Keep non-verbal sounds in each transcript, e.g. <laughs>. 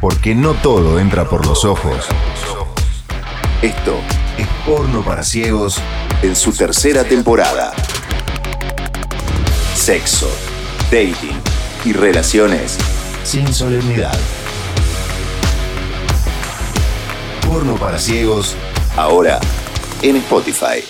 Porque no todo entra por los ojos. Esto es Porno para Ciegos en su tercera temporada. Sexo, dating y relaciones sin solemnidad. Porno para Ciegos, ahora en Spotify.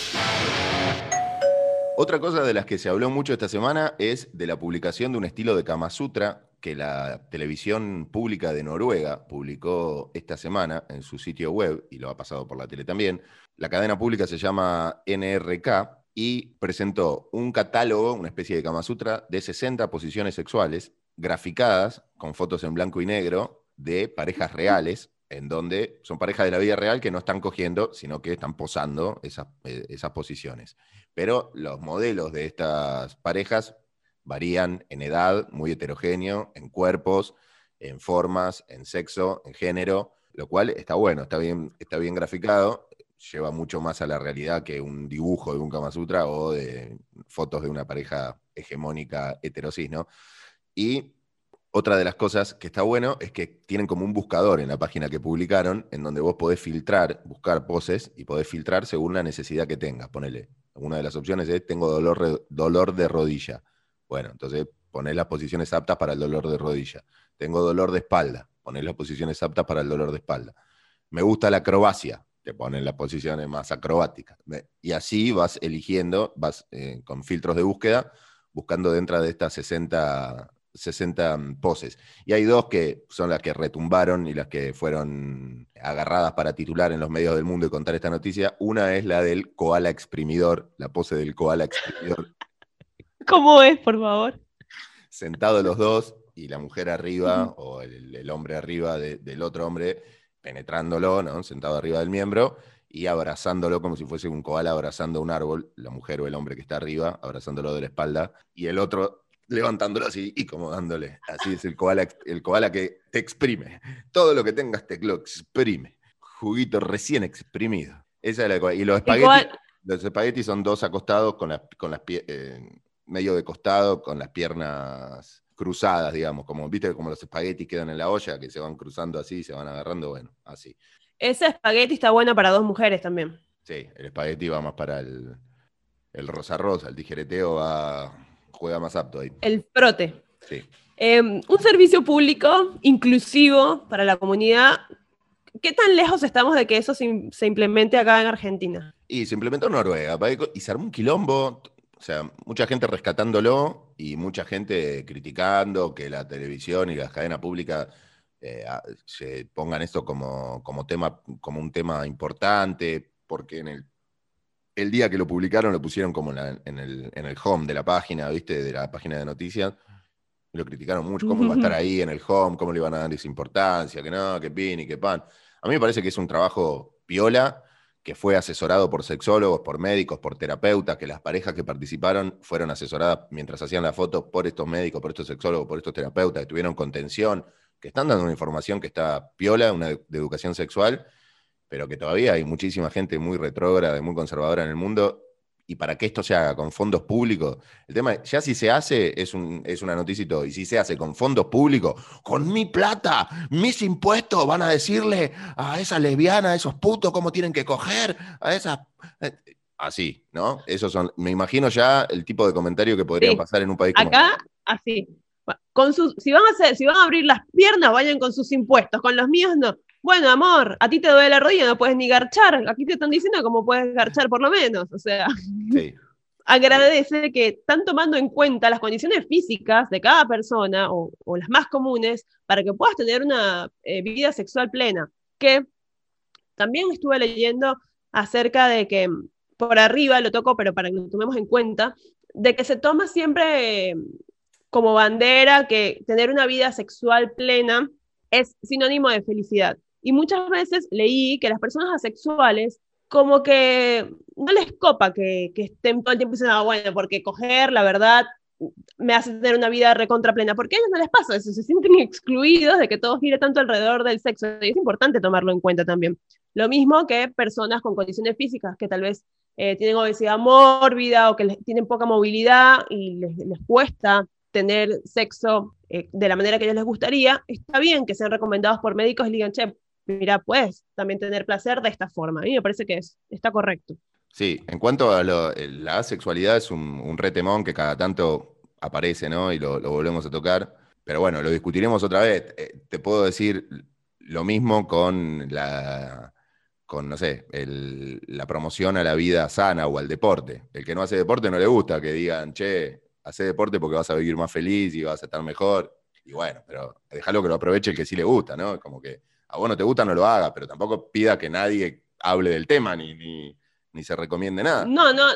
Otra cosa de las que se habló mucho esta semana es de la publicación de un estilo de Kama Sutra que la televisión pública de Noruega publicó esta semana en su sitio web, y lo ha pasado por la tele también. La cadena pública se llama NRK y presentó un catálogo, una especie de Kama Sutra, de 60 posiciones sexuales graficadas con fotos en blanco y negro de parejas reales, en donde son parejas de la vida real que no están cogiendo, sino que están posando esas, eh, esas posiciones. Pero los modelos de estas parejas varían en edad, muy heterogéneo, en cuerpos, en formas, en sexo, en género, lo cual está bueno, está bien, está bien graficado, lleva mucho más a la realidad que un dibujo de un Kama Sutra o de fotos de una pareja hegemónica heterosis, ¿no? Y otra de las cosas que está bueno es que tienen como un buscador en la página que publicaron, en donde vos podés filtrar, buscar poses y podés filtrar según la necesidad que tengas. Ponele, una de las opciones es tengo dolor, dolor de rodilla. Bueno, entonces ponés las posiciones aptas para el dolor de rodilla. Tengo dolor de espalda, ponés las posiciones aptas para el dolor de espalda. Me gusta la acrobacia, te ponen las posiciones más acrobáticas. Y así vas eligiendo, vas eh, con filtros de búsqueda, buscando dentro de estas 60, 60 poses. Y hay dos que son las que retumbaron y las que fueron agarradas para titular en los medios del mundo y contar esta noticia. Una es la del koala exprimidor, la pose del koala exprimidor <laughs> ¿Cómo es, por favor? Sentados los dos y la mujer arriba o el, hombre arriba del otro hombre, penetrándolo, ¿no? Sentado arriba del miembro y abrazándolo como si fuese un koala abrazando un árbol, la mujer o el hombre que está arriba, abrazándolo de la espalda, y el otro levantándolo así y como dándole. Así es el koala, el koala que te exprime. Todo lo que tengas te lo exprime. Juguito recién exprimido. Esa es la Y los espaguetis, los espaguetis son dos acostados con las, con las eh, medio de costado, con las piernas cruzadas, digamos, como viste como los espaguetis quedan en la olla, que se van cruzando así, se van agarrando, bueno, así. Ese espagueti está bueno para dos mujeres también. Sí, el espagueti va más para el, el rosa rosa, el tijereteo va, juega más apto ahí. El frote. Sí. Em, un servicio público inclusivo para la comunidad. ¿Qué tan lejos estamos de que eso se, se implemente acá en Argentina? Y se implementó en Noruega, y se armó un quilombo. O sea, mucha gente rescatándolo y mucha gente criticando que la televisión y la cadena pública eh, se pongan esto como, tema, como un tema importante, porque en el, el día que lo publicaron lo pusieron como en, el, home de la página, ¿viste? De la página de noticias. Lo criticaron mucho, cómo iba a estar ahí en el home, cómo le iban a dar esa importancia, que no, que pin y que pan. A mí me parece que es un trabajo piola que fue asesorado por sexólogos, por médicos, por terapeutas, que las parejas que participaron fueron asesoradas mientras hacían la foto por estos médicos, por estos sexólogos, por estos terapeutas, que tuvieron contención, que están dando una información que está piola, una de educación sexual, pero que todavía hay muchísima gente muy retrógrada, muy conservadora en el mundo y para que esto se haga con fondos públicos, el tema, ya si se hace, es, un, es una noticia y todo, y si se hace con fondos públicos, con mi plata, mis impuestos, van a decirle a esa lesbiana, a esos putos, cómo tienen que coger, a esas... Eh, así, ¿no? Esos son, me imagino ya el tipo de comentario que podría pasar en un país como Acá, así. Con sus, si, van a hacer, si van a abrir las piernas, vayan con sus impuestos, con los míos no. Bueno, amor, a ti te duele la rodilla, no puedes ni garchar. Aquí te están diciendo cómo puedes garchar por lo menos. O sea, <laughs> agradece que están tomando en cuenta las condiciones físicas de cada persona o, las más comunes para que puedas tener una eh, vida sexual plena. Que también estuve leyendo acerca de que, por arriba lo toco, pero para que lo tomemos en cuenta, de que se toma siempre como bandera que tener una vida sexual plena es sinónimo de felicidad. Y muchas veces leí que las personas asexuales como que no les copa que, que estén todo el tiempo diciendo, ah, bueno, porque coger, la verdad, me hace tener una vida recontra plena, porque a ellos no les pasa eso, se sienten excluidos de que todo gire tanto alrededor del sexo, y es importante tomarlo en cuenta también. Lo mismo que personas con condiciones físicas que tal vez eh, tienen obesidad mórbida o que tienen poca movilidad y les, les cuesta tener sexo eh, de la manera que a ellos les gustaría, está bien que sean recomendados por médicos y digan, che, mira, puedes también tener placer de esta forma. A mí me parece que es, está correcto. Sí, en cuanto a la asexualidad, es un, un, retemón que cada tanto aparece, ¿no? Y lo, volvemos a tocar. Pero bueno, lo discutiremos otra vez. Eh, te puedo decir lo mismo con la, con, no sé, la promoción a la vida sana o al deporte. El que no hace deporte no le gusta que digan, che, hace deporte porque vas a vivir más feliz y vas a estar mejor. Y bueno, pero déjalo que lo aproveche el que sí le gusta, ¿no? Como que a vos no te gusta, no lo haga, pero tampoco pida que nadie hable del tema ni, ni, se recomiende nada. No, no,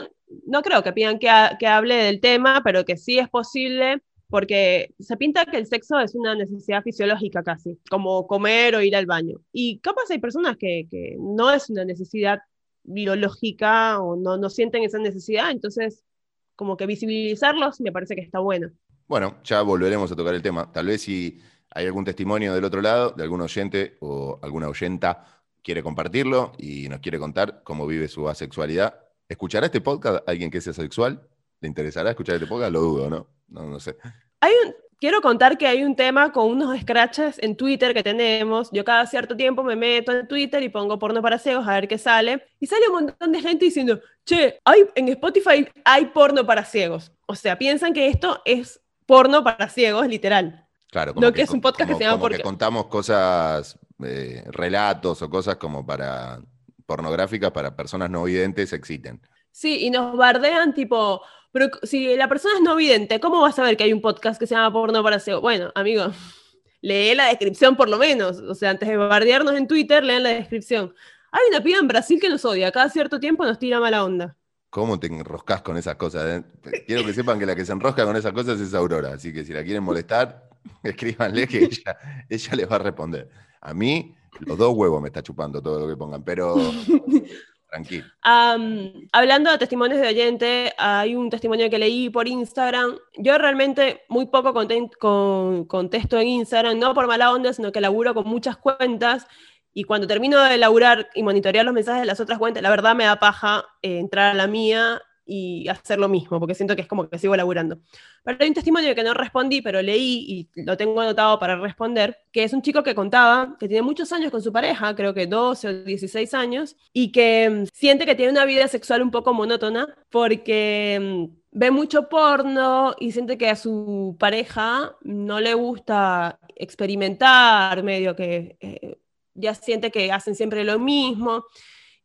no creo que pidan que, que hable del tema, pero que sí es posible porque se pinta que el sexo es una necesidad fisiológica casi, como comer o ir al baño. Y capaz hay personas que, que no es una necesidad biológica o no, no sienten esa necesidad, entonces como que visibilizarlos me parece que está bueno. Bueno, ya volveremos a tocar el tema. Tal vez si hay algún testimonio del otro lado, de algún oyente o alguna oyenta quiere compartirlo y nos quiere contar cómo vive su asexualidad. ¿Escuchará este podcast alguien que sea asexual? ¿Le interesará escuchar este podcast? Lo dudo, ¿no? No, no sé. Hay un, quiero contar que hay un tema con unos scratches en Twitter que tenemos. Yo cada cierto tiempo me meto en Twitter y pongo porno para ciegos a ver qué sale. Y sale un montón de gente diciendo, che, hay, en Spotify hay porno para ciegos. O sea, piensan que esto es porno para ciegos, literal. Claro, como que, es un podcast que se llama porque contamos cosas, eh, relatos o cosas como para pornográficas para personas no videntes existen. Sí, y nos bardean tipo, pero si la persona es no vidente, ¿cómo va a saber que hay un podcast que se llama Porno para SEO? Bueno, amigo, <laughs> lee la descripción por lo menos. O sea, antes de bardearnos en Twitter, lean la descripción. Hay una piba en Brasil que nos odia. Cada cierto tiempo nos tira mala onda. ¿Cómo te enroscas con esas cosas? Eh? Quiero que sepan que la que se enrosca con esas cosas es Aurora. Así que si la quieren molestar, <laughs> escríbanle que ella, ella les va a responder. A mí, los dos huevos me está chupando todo lo que pongan, pero <laughs> Tranquilo. hablando de testimonios de oyente, hay un testimonio que leí por Instagram. Yo realmente muy poco contesto en Instagram, no por mala onda, sino que laburo con muchas cuentas. Y cuando termino de laburar y monitorear los mensajes de las otras cuentas, la verdad me da paja eh, entrar a la mía y hacer lo mismo, porque siento que es como que sigo laburando. Pero hay un testimonio que no respondí, pero leí y lo tengo anotado para responder, que es un chico que contaba que tiene muchos años con su pareja, creo que 12 o 16 años, y que mm, siente que tiene una vida sexual un poco monótona porque mm, ve mucho porno y siente que a su pareja no le gusta experimentar, medio que eh, ya siente que hacen siempre lo mismo.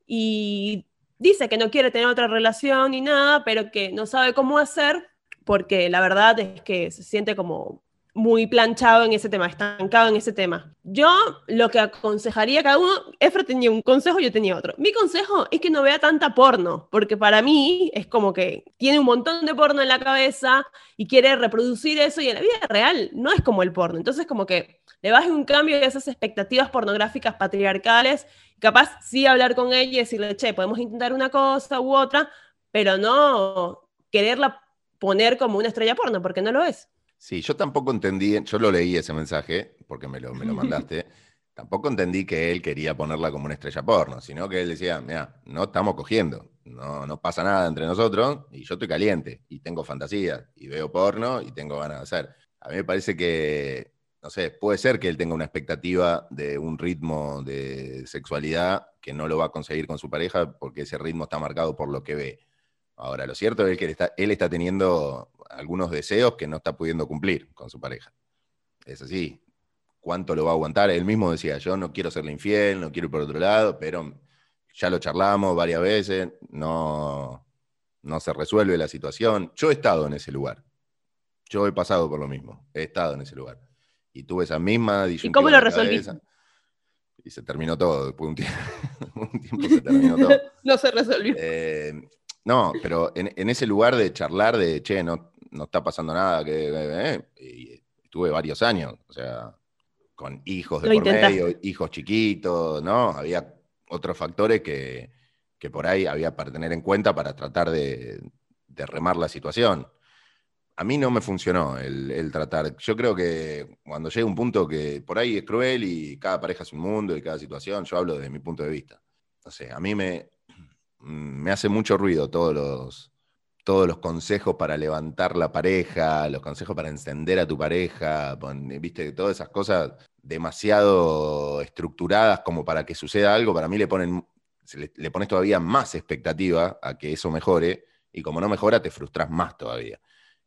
Y dice que no quiere tener otra relación ni nada, pero que no sabe cómo hacer porque la verdad es que se siente como muy planchado en ese tema, estancado en ese tema. Yo lo que aconsejaría a cada uno, Efra tenía un consejo, yo tenía otro. Mi consejo es que no vea tanta porno, porque para mí es como que tiene un montón de porno en la cabeza y quiere reproducir eso y en la vida real no es como el porno. Entonces como que le baje un cambio de esas expectativas pornográficas patriarcales, capaz sí hablar con ella y decirle, che, podemos intentar una cosa u otra, pero no quererla poner como una estrella porno, porque no lo es. Sí, yo tampoco entendí, yo lo leí ese mensaje, porque me lo, me lo <laughs> mandaste, tampoco entendí que él quería ponerla como una estrella porno, sino que él decía, mira, no estamos cogiendo, no, no pasa nada entre nosotros, y yo estoy caliente, y tengo fantasía, y veo porno, y tengo ganas de hacer. A mí me parece que, no sé, puede ser que él tenga una expectativa de un ritmo de sexualidad que no lo va a conseguir con su pareja, porque ese ritmo está marcado por lo que ve. Ahora, lo cierto es que él está, él está teniendo algunos deseos que no está pudiendo cumplir con su pareja. Es así. ¿Cuánto lo va a aguantar? Él mismo decía, yo no quiero serle infiel, no quiero ir por otro lado, pero ya lo charlamos varias veces, no, no se resuelve la situación. Yo he estado en ese lugar. Yo he pasado por lo mismo. He estado en ese lugar. Y tuve esa misma. ¿Y cómo lo resolviste? Y se terminó todo. Después de un <laughs> tiempo, se terminó todo. <laughs> no se resolvió. Eh, no, pero en, ese lugar de charlar de, che, no, no está pasando nada, que eh, estuve varios años, o sea, con hijos de por medio, hijos chiquitos, ¿no? Había otros factores que, por ahí había para tener en cuenta para tratar de, remar la situación. A mí no me funcionó el, el, tratar. Yo creo que cuando llega un punto que por ahí es cruel y cada pareja es un mundo y cada situación, yo hablo desde mi punto de vista. No sé, a mí me, me hace mucho ruido todos los, todos los consejos para levantar la pareja, los consejos para encender a tu pareja, viste, todas esas cosas demasiado estructuradas como para que suceda algo, para mí le ponen, le, pones todavía más expectativa a que eso mejore, y como no mejora, te frustras más todavía.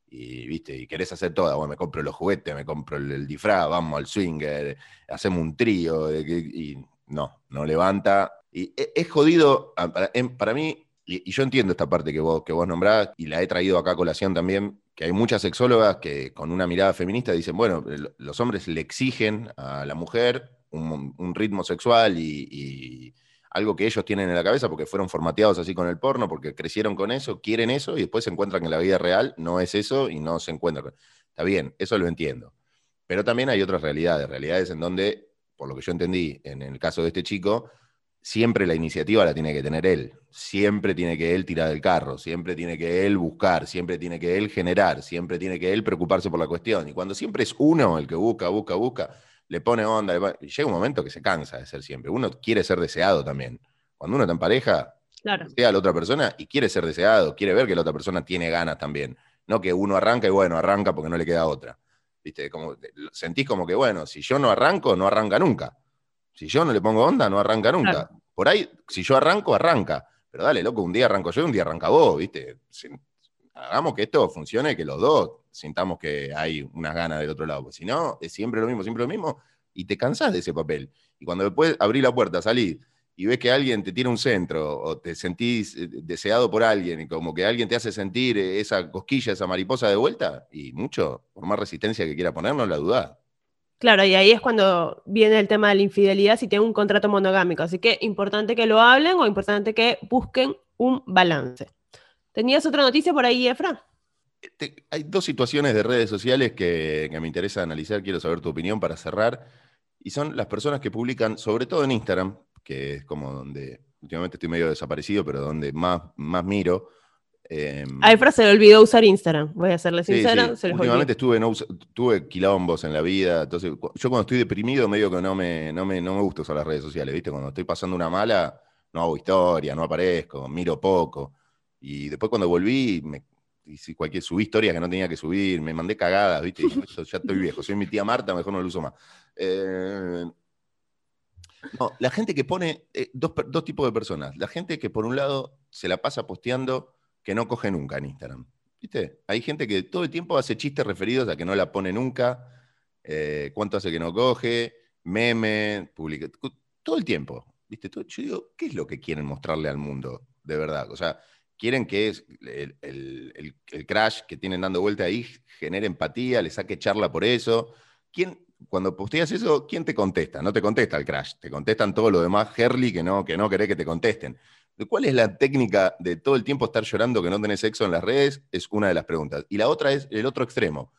Y, viste, y querés hacer todo, bueno, me compro los juguetes, me compro el, disfraz, vamos al swinger, hacemos un trío, y no, no levanta. Y e, es, jodido, para, mí, y, yo entiendo esta parte que vos, que vos nombrás, y la he traído acá a colación también, que hay muchas sexólogas que con una mirada feminista dicen, bueno, los hombres le exigen a la mujer un, ritmo sexual y, algo que ellos tienen en la cabeza porque fueron formateados así con el porno, porque crecieron con eso, quieren eso y después se encuentran que en la vida real no es eso y no se encuentran. Está bien, eso lo entiendo. Pero también hay otras realidades, realidades en donde, por lo que yo entendí en el caso de este chico, siempre la iniciativa la tiene que tener él, siempre tiene que él tirar del carro, siempre tiene que él buscar, siempre tiene que él generar, siempre tiene que él preocuparse por la cuestión. Y cuando siempre es uno el que busca, busca, busca, le pone onda, llega un momento que se cansa de ser siempre. Uno quiere ser deseado también. Cuando uno está en pareja, claro. a la otra persona y quiere ser deseado, quiere ver que la otra persona tiene ganas también. No que uno arranca y bueno, arranca porque no le queda otra. ¿Viste? Como, sentís como que, bueno, si yo no arranco, no arranca nunca. Si yo no le pongo onda, no arranca nunca. Por ahí, si yo arranco, arranca. Pero dale, loco, un día arranco yo, un día arranca vos, ¿viste? hagamos que esto funcione, que los dos sintamos que hay unas ganas del otro lado. Porque si no, es siempre lo mismo, siempre lo mismo, y te cansás de ese papel. Y cuando después abrí la puerta, salí y ves que alguien te tiene un centro o te sentís eh, deseado por alguien y como que alguien te hace sentir esa cosquilla, esa mariposa de vuelta, y mucho, por más resistencia que quiera ponernos, la dudás. Claro, y ahí es cuando viene el tema de la infidelidad si tienen un contrato monogámico. Así que importante que lo hablen o importante que busquen un balance. ¿Tenías otra noticia por ahí, Efra? Este, hay dos situaciones de redes sociales que, me interesa analizar, quiero saber tu opinión para cerrar, y son las personas que publican, sobre todo en Instagram, que es como donde últimamente estoy medio desaparecido, pero donde más, más miro, eh, a Efra se le olvidó usar Instagram, voy a serle sincera. Últimamente estuve, no, tuve quilombos en la vida, entonces yo cuando estoy deprimido medio que no me, no me, no me gusta usar las redes sociales, ¿viste? Cuando estoy pasando una mala, no hago historia, no aparezco, miro poco. Y después cuando volví, me, cualquier, subí historias que no tenía que subir, me mandé cagadas, ¿viste? ya estoy viejo, soy mi tía Marta, mejor no lo uso más. Eh, no, la gente que pone, eh, dos, dos tipos de personas. La gente que por un lado se la pasa posteando que no coge nunca en Instagram. ¿Viste? Hay gente que todo el tiempo hace chistes referidos a que no la pone nunca, eh, cuánto hace que no coge, meme, publica, todo el tiempo. ¿Viste? yo digo, ¿qué es lo que quieren mostrarle al mundo de verdad? O sea, quieren que es el, el, crash que tienen dando vuelta ahí genere empatía, le saque charla por eso. ¿Quién, cuando posteas eso, ¿quién te contesta? No te contesta el crash, te contestan todo lo demás, Herley, que no, que no querés que te contesten. ¿Cuál es la técnica de todo el tiempo estar llorando que no tenés sexo en las redes? Es una de las preguntas. Y la otra es el otro extremo.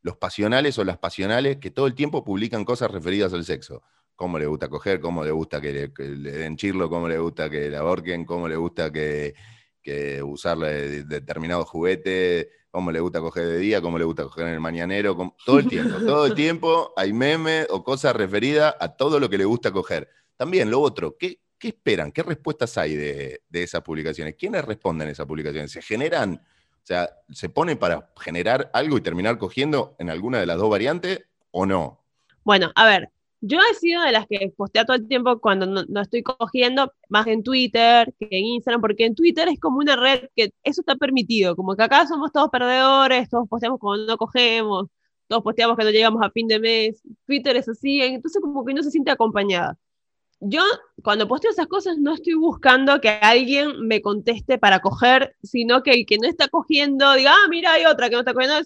Los pasionales o las pasionales que todo el tiempo publican cosas referidas al sexo. Cómo le gusta coger, cómo le gusta que le, den chirlo, cómo le gusta que le aborquen, cómo le gusta que, que usarle determinado juguete, cómo le gusta coger de día, cómo le gusta coger en el mañanero, <laughs> todo el tiempo, todo el tiempo hay memes o cosas referidas a todo lo que le gusta coger. También lo otro, ¿qué, ¿Qué esperan? ¿Qué respuestas hay de, esas publicaciones? ¿Quiénes responden a esas publicaciones? ¿Se generan, o sea, se pone para generar algo y terminar cogiendo en alguna de las dos variantes o no? Bueno, a ver, yo he sido de las que postea todo el tiempo cuando no, estoy cogiendo, más en Twitter que en Instagram, porque en Twitter es como una red que eso está permitido, como que acá somos todos perdedores, todos posteamos cuando no cogemos, todos posteamos que no llegamos a fin de mes, Twitter es así, entonces como que no se siente acompañada yo cuando posteo esas cosas no estoy buscando que alguien me conteste para coger, sino que el que no está cogiendo diga, ah, mira, hay otra que no está cogiendo.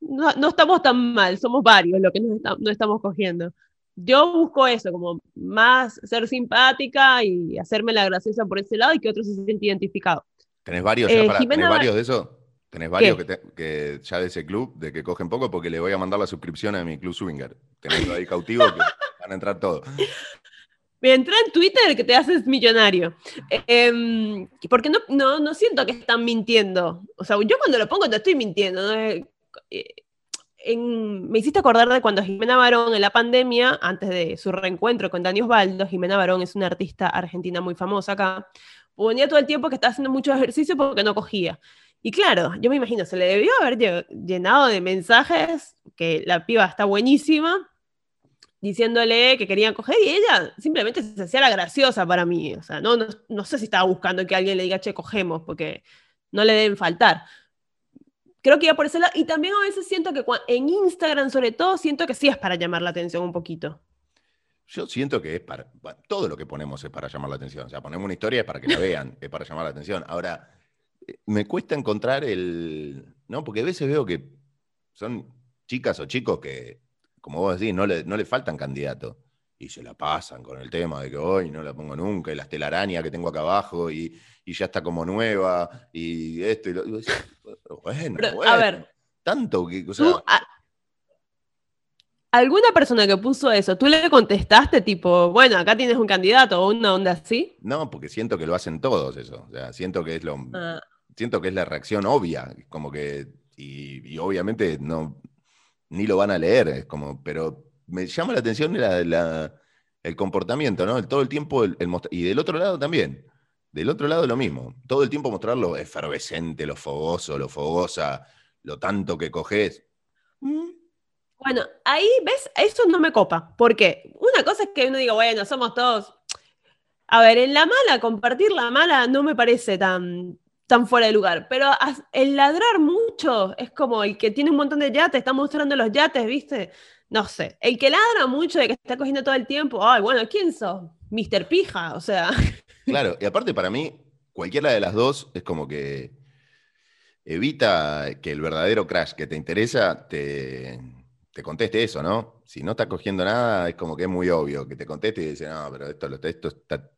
No, no estamos tan mal, somos varios los que no, estamos cogiendo. Yo busco eso, como más ser simpática y hacerme la graciosa por ese lado y que otros se sienten identificados. ¿Tenés varios, eh, ¿tenés varios de eso? ¿Tenés varios que, ya de ese club, de que cogen poco? Porque le voy a mandar la suscripción a mi club Swinger. Tenés ahí <laughs> cautivo que van a entrar todos. entra en Twitter que te haces millonario. Eh, porque no, no, no, siento que están mintiendo. O sea, yo cuando lo pongo te estoy mintiendo. Eh, me hiciste acordar de cuando Jimena Barón en la pandemia, antes de su reencuentro con Dani Osvaldo, Jimena Barón es una artista argentina muy famosa acá, ponía todo el tiempo que estaba haciendo mucho ejercicio porque no cogía. Y claro, yo me imagino, se le debió haber llenado de mensajes, que la piba está buenísima, diciéndole que querían coger y ella simplemente se hacía la graciosa para mí. O sea, no, no, sé si estaba buscando que alguien le diga, che, cogemos, porque no le deben faltar. Creo que iba por ese lado. Y también a veces siento que en Instagram, sobre todo, siento que sí es para llamar la atención un poquito. Yo siento que es para. todo lo que ponemos es para llamar la atención. O sea, ponemos una historia es para que la vean, es para llamar la atención. Ahora, me cuesta encontrar el. ¿No? Porque a veces veo que son chicas o chicos que, como vos decís, no le, no le faltan candidatos. Y se la pasan con el tema de que hoy no la pongo nunca, y la telaraña que tengo acá abajo, y, ya está como nueva, y esto, y lo. bueno, A ver. Tanto que. O sea, ¿Alguna persona que puso eso, tú le contestaste tipo, bueno, acá tienes un candidato o una onda así? No, porque siento que lo hacen todos eso. O sea, siento que es lo, ah siento que es la reacción obvia, como que, y, obviamente no, ni lo van a leer, es como, pero me llama la atención el comportamiento, ¿no? todo el tiempo, el, y del otro lado también, del otro lado lo mismo, todo el tiempo mostrar lo efervescente, lo fogoso, lo fogosa, lo tanto que coges. Mm. Bueno, ahí, ¿ves? Eso no me copa, porque una cosa es que uno diga, bueno, somos todos... A ver, en la mala, compartir la mala no me parece tan, tan fuera de lugar. Pero el ladrar mucho es como el que tiene un montón de yates, está mostrando los yates, ¿viste? No sé. El que ladra mucho de que está cogiendo todo el tiempo, ay, bueno, ¿quién sos? Mr. Pija, o sea. <laughs> Claro, y aparte para mí, cualquiera de las dos es como que evita que el verdadero crash que te interesa te, te conteste eso, ¿no? Si no está cogiendo nada, es como que es muy obvio que te conteste y dice, no, pero esto, esto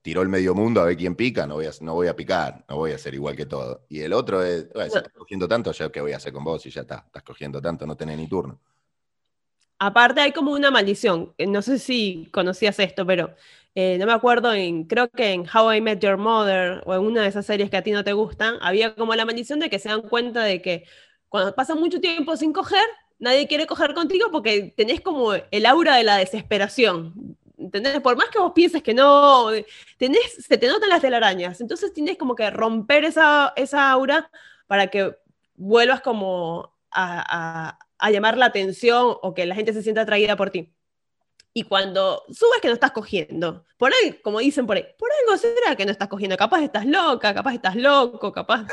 tiró el medio mundo a ver quién pica, no voy, a, no voy a picar, no voy a ser igual que todo. Y el otro es, si estás cogiendo tanto, ya qué voy a hacer con vos y ya está, estás cogiendo tanto, no tenés ni turno. Aparte hay como una maldición, no sé si conocías esto, pero eh, no me acuerdo, en, creo que en How I Met Your Mother o en una de esas series que a ti no te gustan, había como la maldición de que se dan cuenta de que cuando pasan mucho tiempo sin coger, nadie quiere coger contigo porque tenés como el aura de la desesperación. ¿Entendés? Por más que vos pienses que no, tenés, se te notan las telarañas. Entonces tienes como que romper esa, esa aura para que vuelvas como a, llamar la atención o que la gente se sienta atraída por ti. Y cuando subes que no estás cogiendo, por ahí, como dicen por ahí, por algo será que no estás cogiendo, capaz estás loca, capaz estás loco, capaz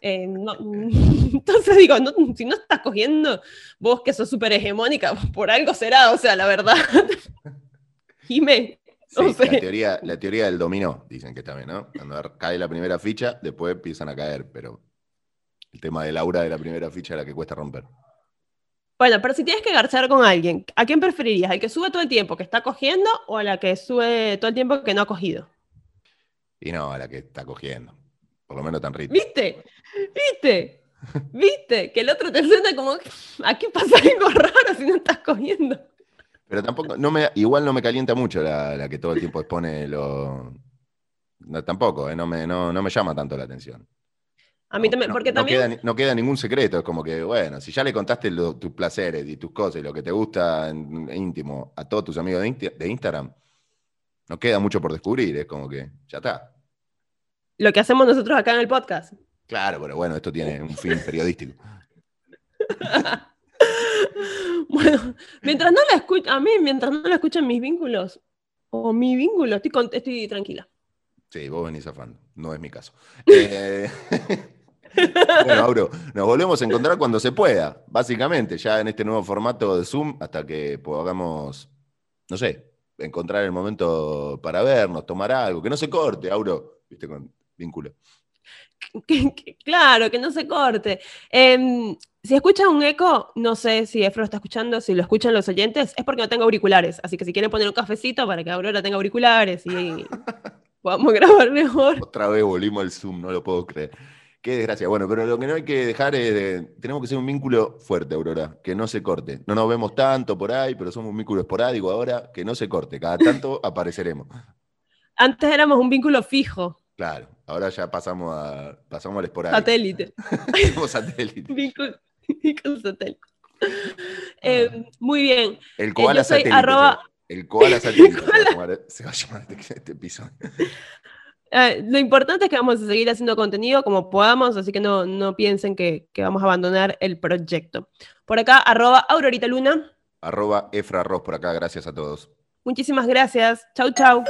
eh, <laughs> entonces digo, si no estás cogiendo, vos que sos súper hegemónica, <laughs> por algo será, o sea, la verdad. <laughs> Jime. la, teoría, la teoría del dominó, dicen que también, ¿no? Cuando cae la primera ficha, después empiezan a caer, pero el tema del aura de la primera ficha es la que cuesta romper. Bueno, pero si tienes que garchar con alguien, ¿a quién preferirías? ¿Al que sube todo el tiempo que está cogiendo o a la que sube todo el tiempo que no ha cogido? Y no, a la que está cogiendo. Por lo menos tan rico. ¿Viste? ¿Viste? ¿Viste? Que el otro te suena como, aquí pasa algo raro si no estás comiendo. Pero tampoco, no me, igual no me calienta mucho la, que todo el tiempo expone lo... No, tampoco, eh, no, me, no, me llama tanto la atención. A mí también, porque también... Queda, no queda ningún secreto, es como que, bueno, si ya le contaste tus placeres y tus cosas y lo que te gusta en, íntimo a todos tus amigos de Instagram, no queda mucho por descubrir, es como que ya está lo que hacemos nosotros acá en el podcast. Claro, pero bueno, esto tiene un fin periodístico. <laughs> bueno, mientras no la escuchen, a mí, mientras no la escuchen mis vínculos, o mi vínculo, estoy, estoy tranquila. Sí, vos venís afando, no es mi caso. Eh, <laughs> bueno, Auro, nos volvemos a encontrar cuando se pueda, básicamente, ya en este nuevo formato de Zoom, hasta que podamos, no sé, encontrar el momento para vernos, tomar algo, que no se corte, Auro, viste, con, vínculo. claro, que no se corte. Em, si escuchan un eco, no sé si Efro está escuchando, si lo escuchan los oyentes, es porque no tengo auriculares. Así que si quieren poner un cafecito para que Aurora tenga auriculares y podamos <laughs> grabar mejor. Otra vez volvimos al Zoom, no lo puedo creer. Qué desgracia. Bueno, pero lo que no hay que dejar es tenemos que ser un vínculo fuerte, Aurora, que no se corte. No nos vemos tanto por ahí, pero somos un vínculo esporádico ahora, que no se corte. Cada tanto <laughs> apareceremos. Antes éramos un vínculo fijo. Claro, ahora ya pasamos, a, pasamos al esporádico. Satélite. <laughs> satélite. Vínculo, satélite. Eh, muy bien. El koala eh, satélite. El koala. Se, va a llamar este, este episodio. <laughs> Eh, lo importante es que vamos a seguir haciendo contenido como podamos, así que no, no piensen que, que vamos a abandonar el proyecto. Por acá, arroba Aurorita Luna. Arroba Efra Ross por acá, gracias a todos. Muchísimas gracias. Chau, chau.